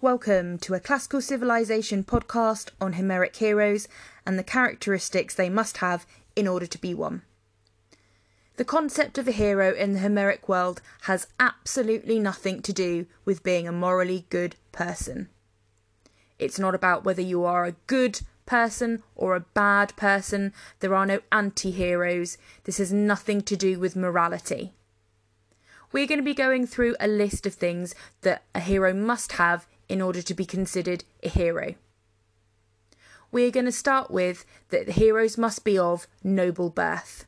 Welcome to a classical civilization podcast on Homeric heroes and the characteristics they must have in order to be one. The concept of a hero in the Homeric world has absolutely nothing to do with being a morally good person. It's not about whether you are a good person or a bad person. There are no anti heroes. This has nothing to do with morality. We're going to be going through a list of things that a hero must have in order to be considered a hero. We are going to start with that the heroes must be of noble birth.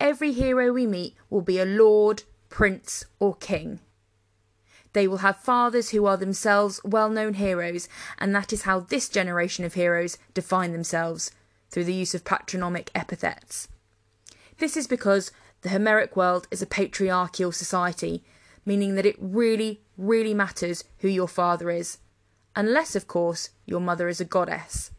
Every hero we meet will be a lord, prince, or king. They will have fathers who are themselves well known heroes, and that is how this generation of heroes define themselves through the use of patronymic epithets. This is because the Homeric world is a patriarchal society, meaning that it really, really matters who your father is, unless, of course, your mother is a goddess.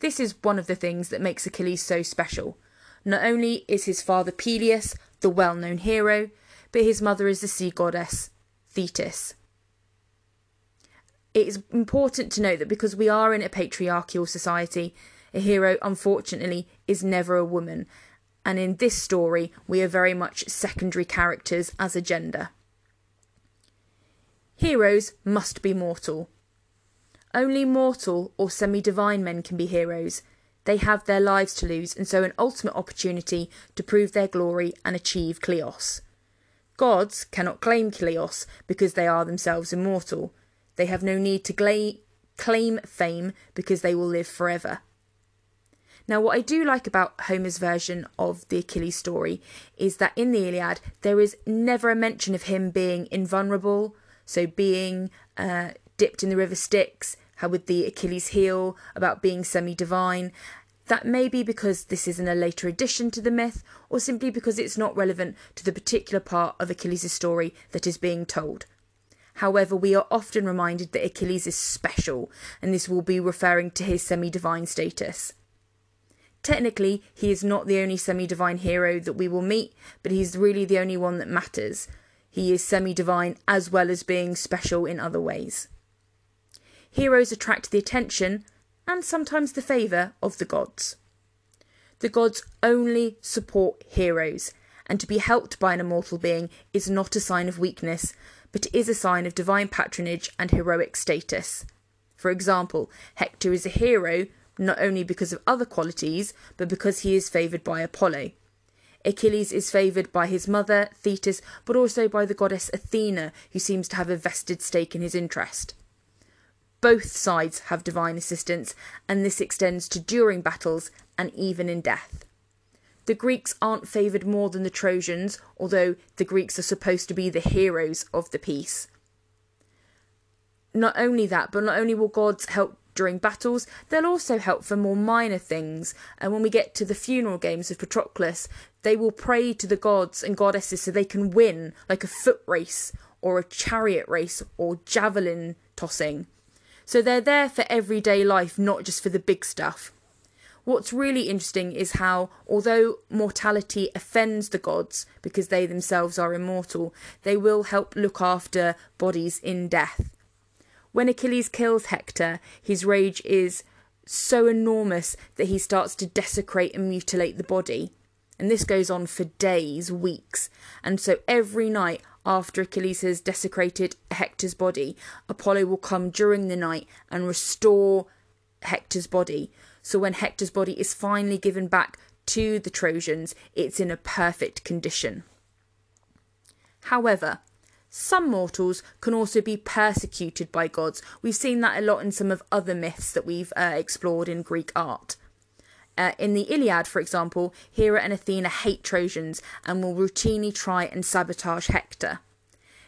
This is one of the things that makes Achilles so special. Not only is his father Peleus the well known hero, but his mother is the sea goddess, Thetis. It is important to note that because we are in a patriarchal society, a hero, unfortunately, is never a woman, and in this story, we are very much secondary characters as a gender. Heroes must be mortal. Only mortal or semi divine men can be heroes. They have their lives to lose, and so an ultimate opportunity to prove their glory and achieve Kleos. Gods cannot claim Kleos because they are themselves immortal. They have no need to gla- claim fame because they will live forever. Now, what I do like about Homer's version of the Achilles story is that in the Iliad, there is never a mention of him being invulnerable, so being uh, dipped in the river Styx, how with the Achilles heel, about being semi divine. That may be because this isn't a later addition to the myth, or simply because it's not relevant to the particular part of Achilles' story that is being told. However, we are often reminded that Achilles is special, and this will be referring to his semi divine status. Technically, he is not the only semi divine hero that we will meet, but he's really the only one that matters. He is semi divine as well as being special in other ways. Heroes attract the attention, and sometimes the favour, of the gods. The gods only support heroes, and to be helped by an immortal being is not a sign of weakness, but is a sign of divine patronage and heroic status. For example, Hector is a hero not only because of other qualities, but because he is favoured by Apollo. Achilles is favoured by his mother, Thetis, but also by the goddess Athena, who seems to have a vested stake in his interest. Both sides have divine assistance, and this extends to during battles and even in death. The Greeks aren't favoured more than the Trojans, although the Greeks are supposed to be the heroes of the piece. Not only that, but not only will gods help during battles, they'll also help for more minor things. And when we get to the funeral games of Patroclus, they will pray to the gods and goddesses so they can win, like a foot race or a chariot race or javelin tossing. So they're there for everyday life, not just for the big stuff. What's really interesting is how, although mortality offends the gods because they themselves are immortal, they will help look after bodies in death. When Achilles kills Hector, his rage is so enormous that he starts to desecrate and mutilate the body. And this goes on for days, weeks. And so every night after Achilles has desecrated Hector's body, Apollo will come during the night and restore Hector's body. So when Hector's body is finally given back to the Trojans, it's in a perfect condition. However, some mortals can also be persecuted by gods. We've seen that a lot in some of other myths that we've uh, explored in Greek art. Uh, in the Iliad, for example, Hera and Athena hate Trojans and will routinely try and sabotage Hector.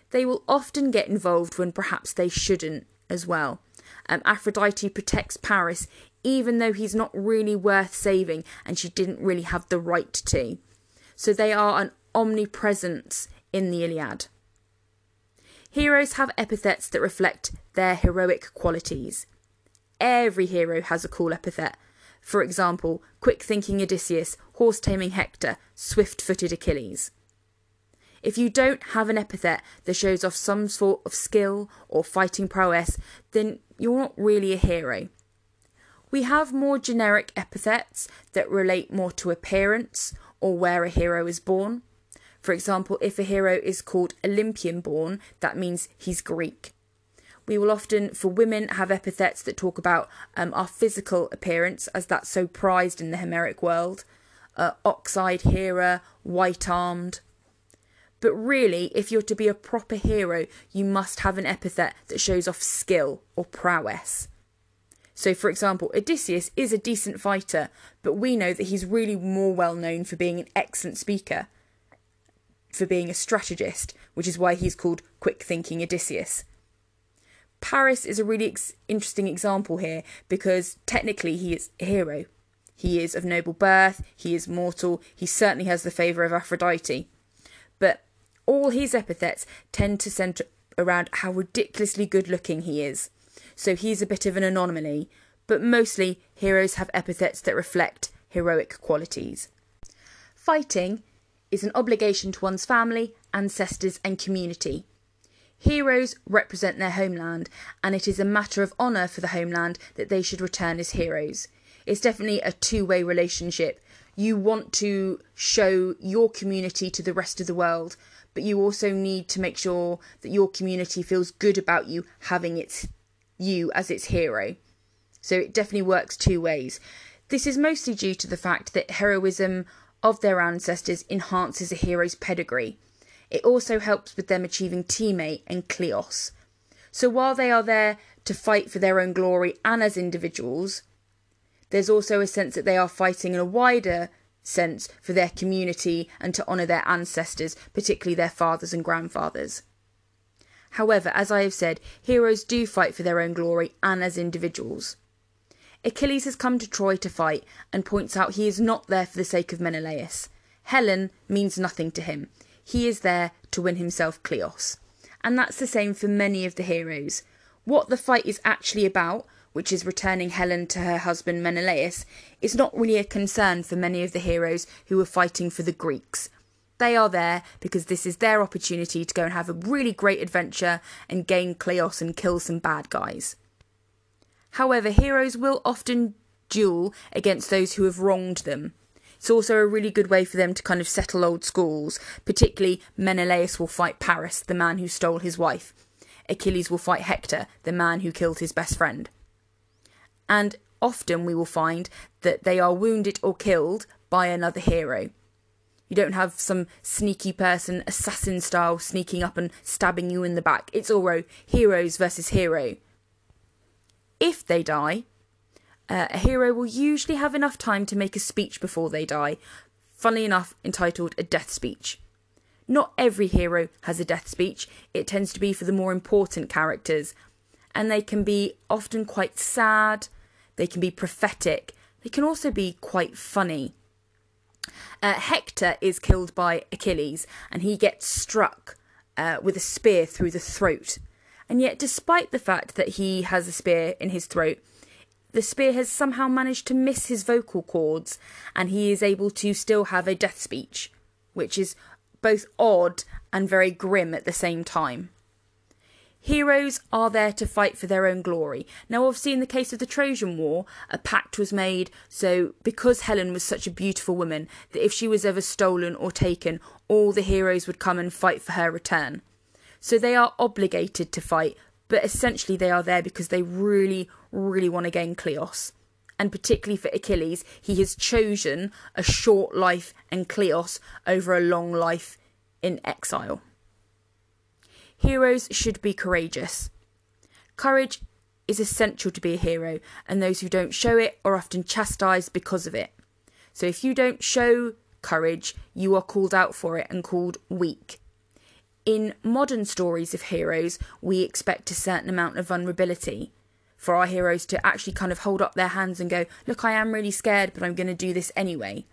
They will often get involved when perhaps they shouldn't as well. Um, Aphrodite protects Paris even though he's not really worth saving and she didn't really have the right to. So they are an omnipresence in the Iliad. Heroes have epithets that reflect their heroic qualities. Every hero has a cool epithet. For example, quick thinking Odysseus, horse taming Hector, swift footed Achilles. If you don't have an epithet that shows off some sort of skill or fighting prowess, then you're not really a hero. We have more generic epithets that relate more to appearance or where a hero is born. For example, if a Hera is called Olympian born, that means he's Greek. We will often, for women, have epithets that talk about um, our physical appearance, as that's so prized in the Homeric world. Uh, ox-eyed hero, white armed. But really, if you're to be a proper hero, you must have an epithet that shows off skill or prowess. So, for example, Odysseus is a decent fighter, but we know that he's really more well known for being an excellent speaker, for being a strategist, which is why he's called quick thinking Odysseus. Paris is a really ex- interesting example here because technically he is a hero. He is of noble birth, he is mortal, he certainly has the favour of Aphrodite. But all his epithets tend to centre around how ridiculously good looking he is. So he's a bit of an anomaly, but mostly heroes have epithets that reflect heroic qualities. Fighting is an obligation to one's family, ancestors, and community. Heroes represent their homeland, and it is a matter of honour for the homeland that they should return as heroes. It's definitely a two way relationship. You want to show your community to the rest of the world, but you also need to make sure that your community feels good about you having its you as its hero. So it definitely works two ways. This is mostly due to the fact that heroism of their ancestors enhances a hero's pedigree. It also helps with them achieving timē and kleos. So while they are there to fight for their own glory and as individuals, there's also a sense that they are fighting in a wider sense for their community and to honour their ancestors, particularly their fathers and grandfathers. However, as I have said, heroes do fight for their own glory and as individuals. Achilles has come to Troy to fight and points out he is not there for the sake of Menelaus. Helen means nothing to him. He is there to win himself Kleos. And that's the same for many of the heroes. What the fight is actually about which is returning Helen to her husband Menelaus, is not really a concern for many of the heroes who are fighting for the Greeks. They are there because this is their opportunity to go and have a really great adventure and gain Kleos and kill some bad guys. However, heroes will often duel against those who have wronged them. It's also a really good way for them to kind of settle old scores. Particularly, Menelaus will fight Paris, the man who stole his wife. Achilles will fight Hector, the man who killed his best friend and often we will find that they are wounded or killed by another hero. You don't have some sneaky person, assassin style, sneaking up and stabbing you in the back. It's all heroes versus hero. If they die, uh, a hero will usually have enough time to make a speech before they die, funnily enough, entitled a death speech. Not every hero has a death speech, it tends to be for the more important characters, and they can be often quite sad, they can be prophetic, they can also be quite funny. Uh, Hector is killed by Achilles and he gets struck uh, with a spear through the throat. And yet, despite the fact that he has a spear in his throat, the spear has somehow managed to miss his vocal cords and he is able to still have a death speech, which is both odd and very grim at the same time. Heroes are there to fight for their own glory. Now, obviously, in the case of the Trojan War, a pact was made so because Helen was such a beautiful woman that if she was ever stolen or taken, all the heroes would come and fight for her return. So they are obligated to fight, but essentially they are there because they really, really want to gain Kleos. And particularly for Achilles, he has chosen a short life and Kleos over a long life in exile. Heroes should be courageous. Courage is essential to be a hero, and those who don't show it are often chastised because of it. So if you don't show courage, you are called out for it and called weak. In modern stories of heroes, we expect a certain amount of vulnerability for our heroes to actually kind of hold up their hands and go, Look, I am really scared, but I'm going to do this anyway.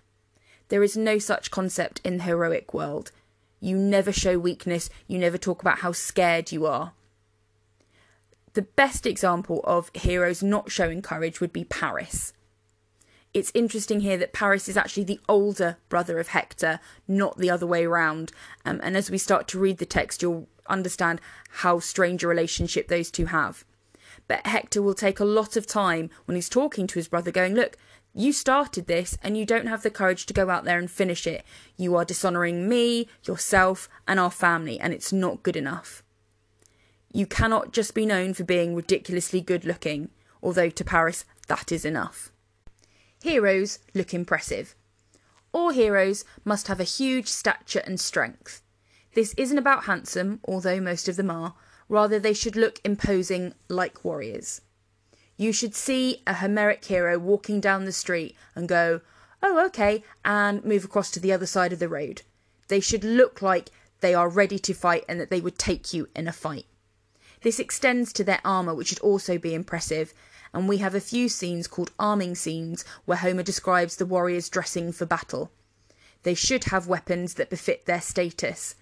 There is no such concept in the heroic world. You never show weakness. You never talk about how scared you are. The best example of heroes not showing courage would be Paris. It's interesting here that Paris is actually the older brother of Hector, not the other way around. Um, and as we start to read the text, you'll understand how strange a relationship those two have. But Hector will take a lot of time when he's talking to his brother, going, Look, you started this and you don't have the courage to go out there and finish it. You are dishonouring me, yourself, and our family, and it's not good enough. You cannot just be known for being ridiculously good looking, although to Paris that is enough. Heroes look impressive. All heroes must have a huge stature and strength. This isn't about handsome, although most of them are, rather, they should look imposing like warriors. You should see a Homeric hero walking down the street and go, oh, okay, and move across to the other side of the road. They should look like they are ready to fight and that they would take you in a fight. This extends to their armour, which should also be impressive, and we have a few scenes called arming scenes where Homer describes the warriors dressing for battle. They should have weapons that befit their status.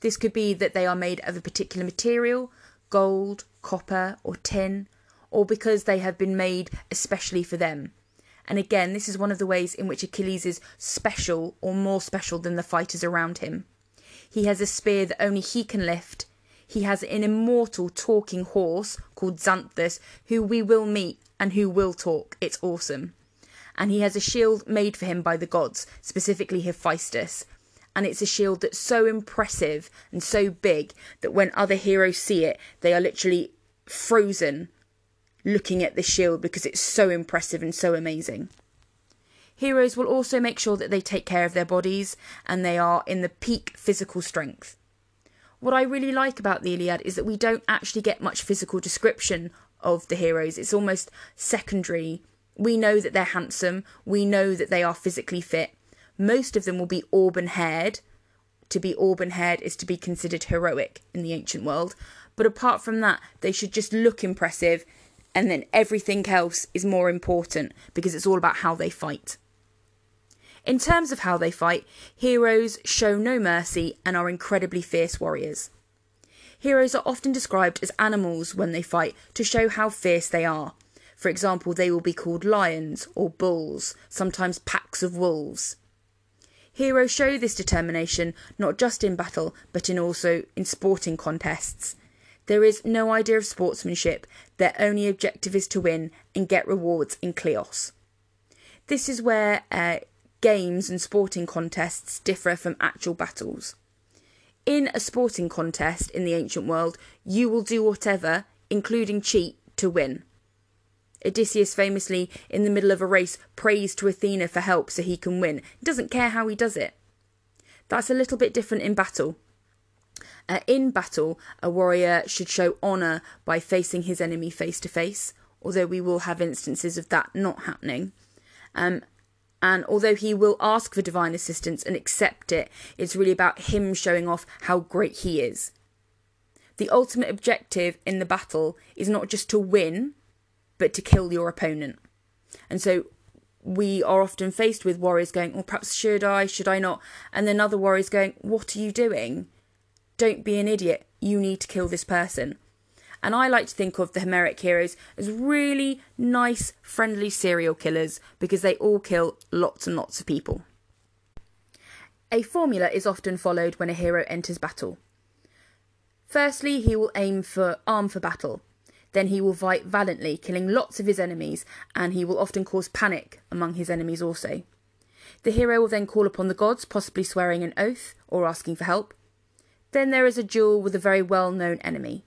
This could be that they are made of a particular material, gold, copper, or tin, or because they have been made especially for them. And again, this is one of the ways in which Achilles is special or more special than the fighters around him. He has a spear that only he can lift, he has an immortal talking horse called Xanthus, who we will meet and who will talk. It's awesome. And he has a shield made for him by the gods, specifically Hephaestus. And it's a shield that's so impressive and so big that when other heroes see it, they are literally frozen looking at the shield because it's so impressive and so amazing. Heroes will also make sure that they take care of their bodies and they are in the peak physical strength. What I really like about the Iliad is that we don't actually get much physical description of the heroes. It's almost secondary. We know that they're handsome, we know that they are physically fit. Most of them will be auburn haired. To be auburn haired is to be considered heroic in the ancient world. But apart from that, they should just look impressive, and then everything else is more important because it's all about how they fight. In terms of how they fight, heroes show no mercy and are incredibly fierce warriors. Heroes are often described as animals when they fight to show how fierce they are. For example, they will be called lions or bulls, sometimes packs of wolves. Heroes show this determination not just in battle, but in also in sporting contests. There is no idea of sportsmanship, their only objective is to win and get rewards in kleos. This is where uh, games and sporting contests differ from actual battles. In a sporting contest in the ancient world, you will do whatever, including cheat, to win. Odysseus famously, in the middle of a race, prays to Athena for help so he can win. He doesn't care how he does it. That's a little bit different in battle. Uh, in battle, a warrior should show honour by facing his enemy face to face, although we will have instances of that not happening. Um, and although he will ask for divine assistance and accept it, it's really about him showing off how great he is. The ultimate objective in the battle is not just to win, but to kill your opponent. And so we are often faced with warriors going, Well, perhaps should I, should I not? And then other warriors going, What are you doing? Don't be an idiot. You need to kill this person. And I like to think of the Homeric heroes as really nice, friendly serial killers because they all kill lots and lots of people. A formula is often followed when a hero enters battle. Firstly, he will aim for arm for battle. Then he will fight valiantly, killing lots of his enemies, and he will often cause panic among his enemies also. The hero will then call upon the gods, possibly swearing an oath or asking for help. Then there is a duel with a very well known enemy.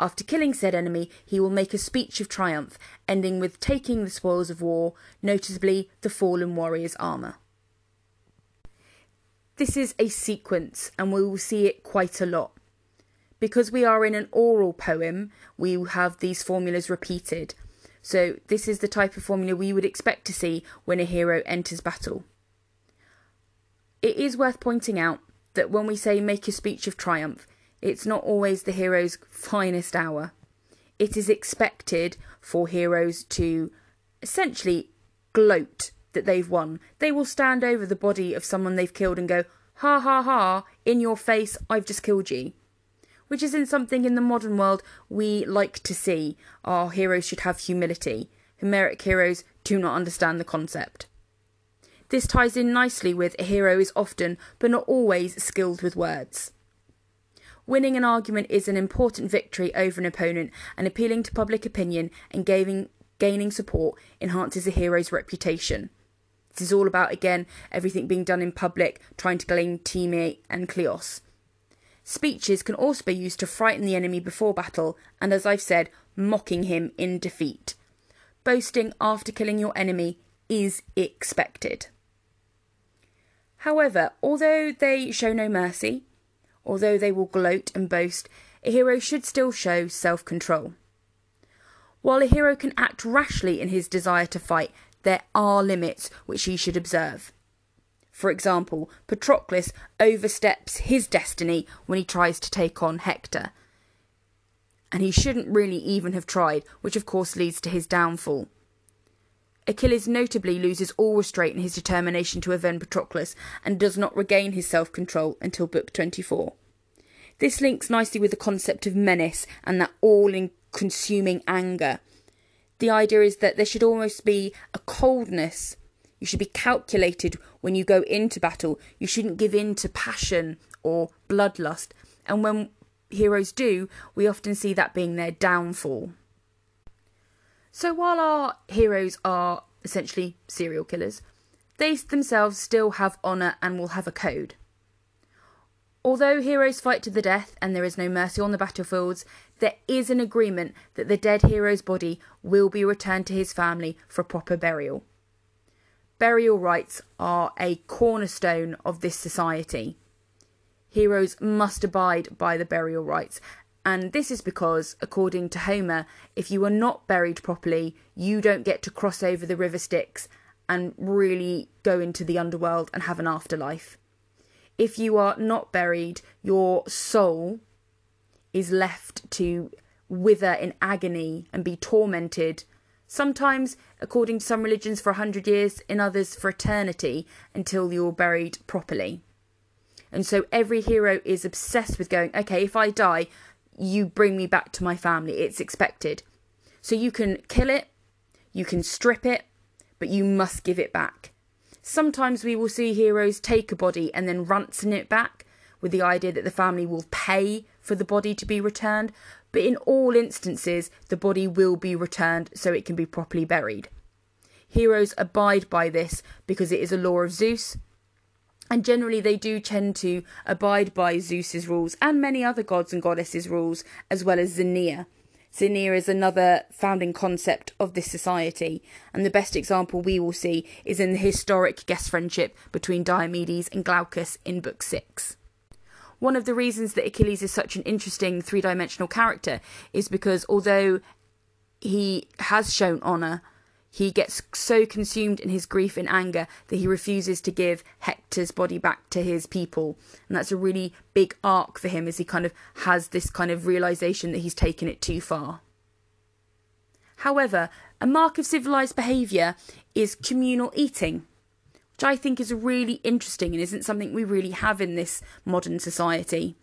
After killing said enemy, he will make a speech of triumph, ending with taking the spoils of war, noticeably the fallen warrior's armour. This is a sequence, and we will see it quite a lot. Because we are in an oral poem, we have these formulas repeated. So, this is the type of formula we would expect to see when a hero enters battle. It is worth pointing out that when we say make a speech of triumph, it's not always the hero's finest hour. It is expected for heroes to essentially gloat that they've won. They will stand over the body of someone they've killed and go, ha ha ha, in your face, I've just killed you. Which isn't something in the modern world we like to see. Our heroes should have humility. Homeric heroes do not understand the concept. This ties in nicely with a hero is often, but not always, skilled with words. Winning an argument is an important victory over an opponent, and appealing to public opinion and gaining, gaining support enhances a hero's reputation. This is all about, again, everything being done in public, trying to gain timē and kleos. Speeches can also be used to frighten the enemy before battle, and as I've said, mocking him in defeat. Boasting after killing your enemy is expected. However, although they show no mercy, although they will gloat and boast, a hero should still show self control. While a hero can act rashly in his desire to fight, there are limits which he should observe. For example, Patroclus oversteps his destiny when he tries to take on Hector. And he shouldn't really even have tried, which of course leads to his downfall. Achilles notably loses all restraint in his determination to avenge Patroclus and does not regain his self control until Book 24. This links nicely with the concept of mēnis and that all consuming anger. The idea is that there should almost be a coldness. You should be calculated when you go into battle. You shouldn't give in to passion or bloodlust. And when heroes do, we often see that being their downfall. So while our heroes are essentially serial killers, they themselves still have honour and will have a code. Although heroes fight to the death and there is no mercy on the battlefields, there is an agreement that the dead hero's body will be returned to his family for proper burial. Burial rites are a cornerstone of this society. Heroes must abide by the burial rites, and this is because, according to Homer, if you are not buried properly, you don't get to cross over the river Styx and really go into the underworld and have an afterlife. If you are not buried, your soul is left to wither in agony and be tormented, sometimes, according to some religions, for a hundred years, in others, for eternity, until you're buried properly. And so every hero is obsessed with going, okay, if I die, you bring me back to my family. It's expected. So you can kill it, you can strip it, but you must give it back. Sometimes we will see heroes take a body and then ransom it back with the idea that the family will pay for the body to be returned, but in all instances, the body will be returned so it can be properly buried. Heroes abide by this because it is a law of Zeus, and generally they do tend to abide by Zeus's rules and many other gods and goddesses' rules, as well as Xenia. Xenia is another founding concept of this society, and the best example we will see is in the historic guest friendship between Diomedes and Glaucus in Book 6. One of the reasons that Achilles is such an interesting three dimensional character is because although he has shown honour he gets so consumed in his grief and anger that he refuses to give Hector's body back to his people. And that's a really big arc for him as he kind of has this kind of realization that he's taken it too far. However, a mark of civilized behavior is communal eating, which I think is really interesting and isn't something we really have in this modern society.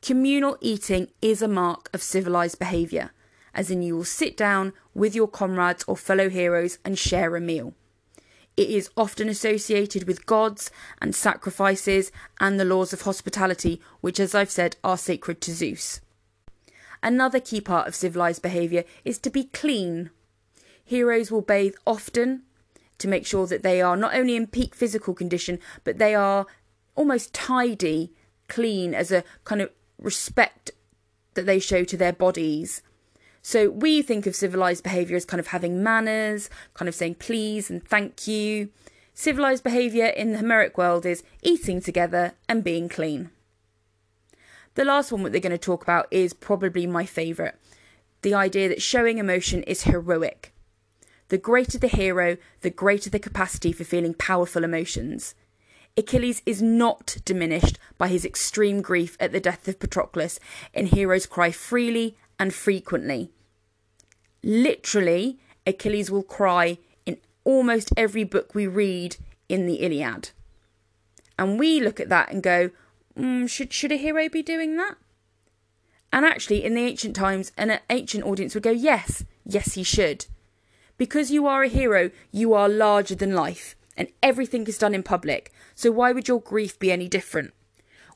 Communal eating is a mark of civilized behavior as in you will sit down with your comrades or fellow heroes and share a meal. It is often associated with gods and sacrifices and the laws of hospitality, which, as I've said, are sacred to Zeus. Another key part of civilized behaviour is to be clean. Heroes will bathe often to make sure that they are not only in peak physical condition, but they are almost tidy, clean, as a kind of respect that they show to their bodies so we think of civilized behavior as kind of having manners, kind of saying please and thank you. Civilized behavior in the Homeric world is eating together and being clean. The last one that they're going to talk about is probably my favourite the idea that showing emotion is heroic. The greater the hero, the greater the capacity for feeling powerful emotions. Achilles is not diminished by his extreme grief at the death of Patroclus, and heroes cry freely and frequently. Literally, Achilles will cry in almost every book we read in the Iliad. And we look at that and go, mm, should, should a hero be doing that? And actually, in the ancient times, an ancient audience would go, yes, yes, he should. Because you are a hero, you are larger than life, and everything is done in public. So why would your grief be any different?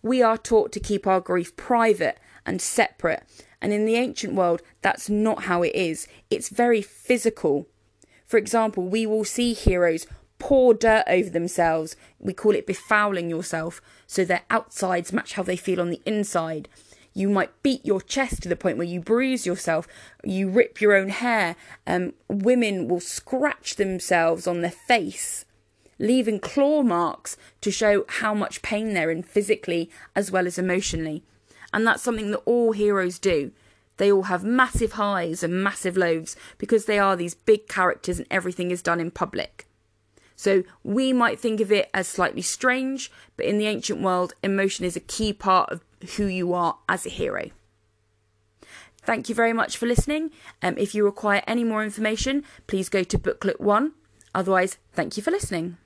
We are taught to keep our grief private and separate, and in the ancient world, that's not how it is. It's very physical. For example, we will see heroes pour dirt over themselves. We call it befouling yourself, so their outsides match how they feel on the inside. You might beat your chest to the point where you bruise yourself, you rip your own hair. Um, women will scratch themselves on their face, leaving claw marks to show how much pain they're in physically as well as emotionally. And that's something that all heroes do. They all have massive highs and massive lows because they are these big characters and everything is done in public. So we might think of it as slightly strange, but in the ancient world, emotion is a key part of who you are as a hero. Thank you very much for listening. Um, if you require any more information, please go to booklet one. Otherwise, thank you for listening.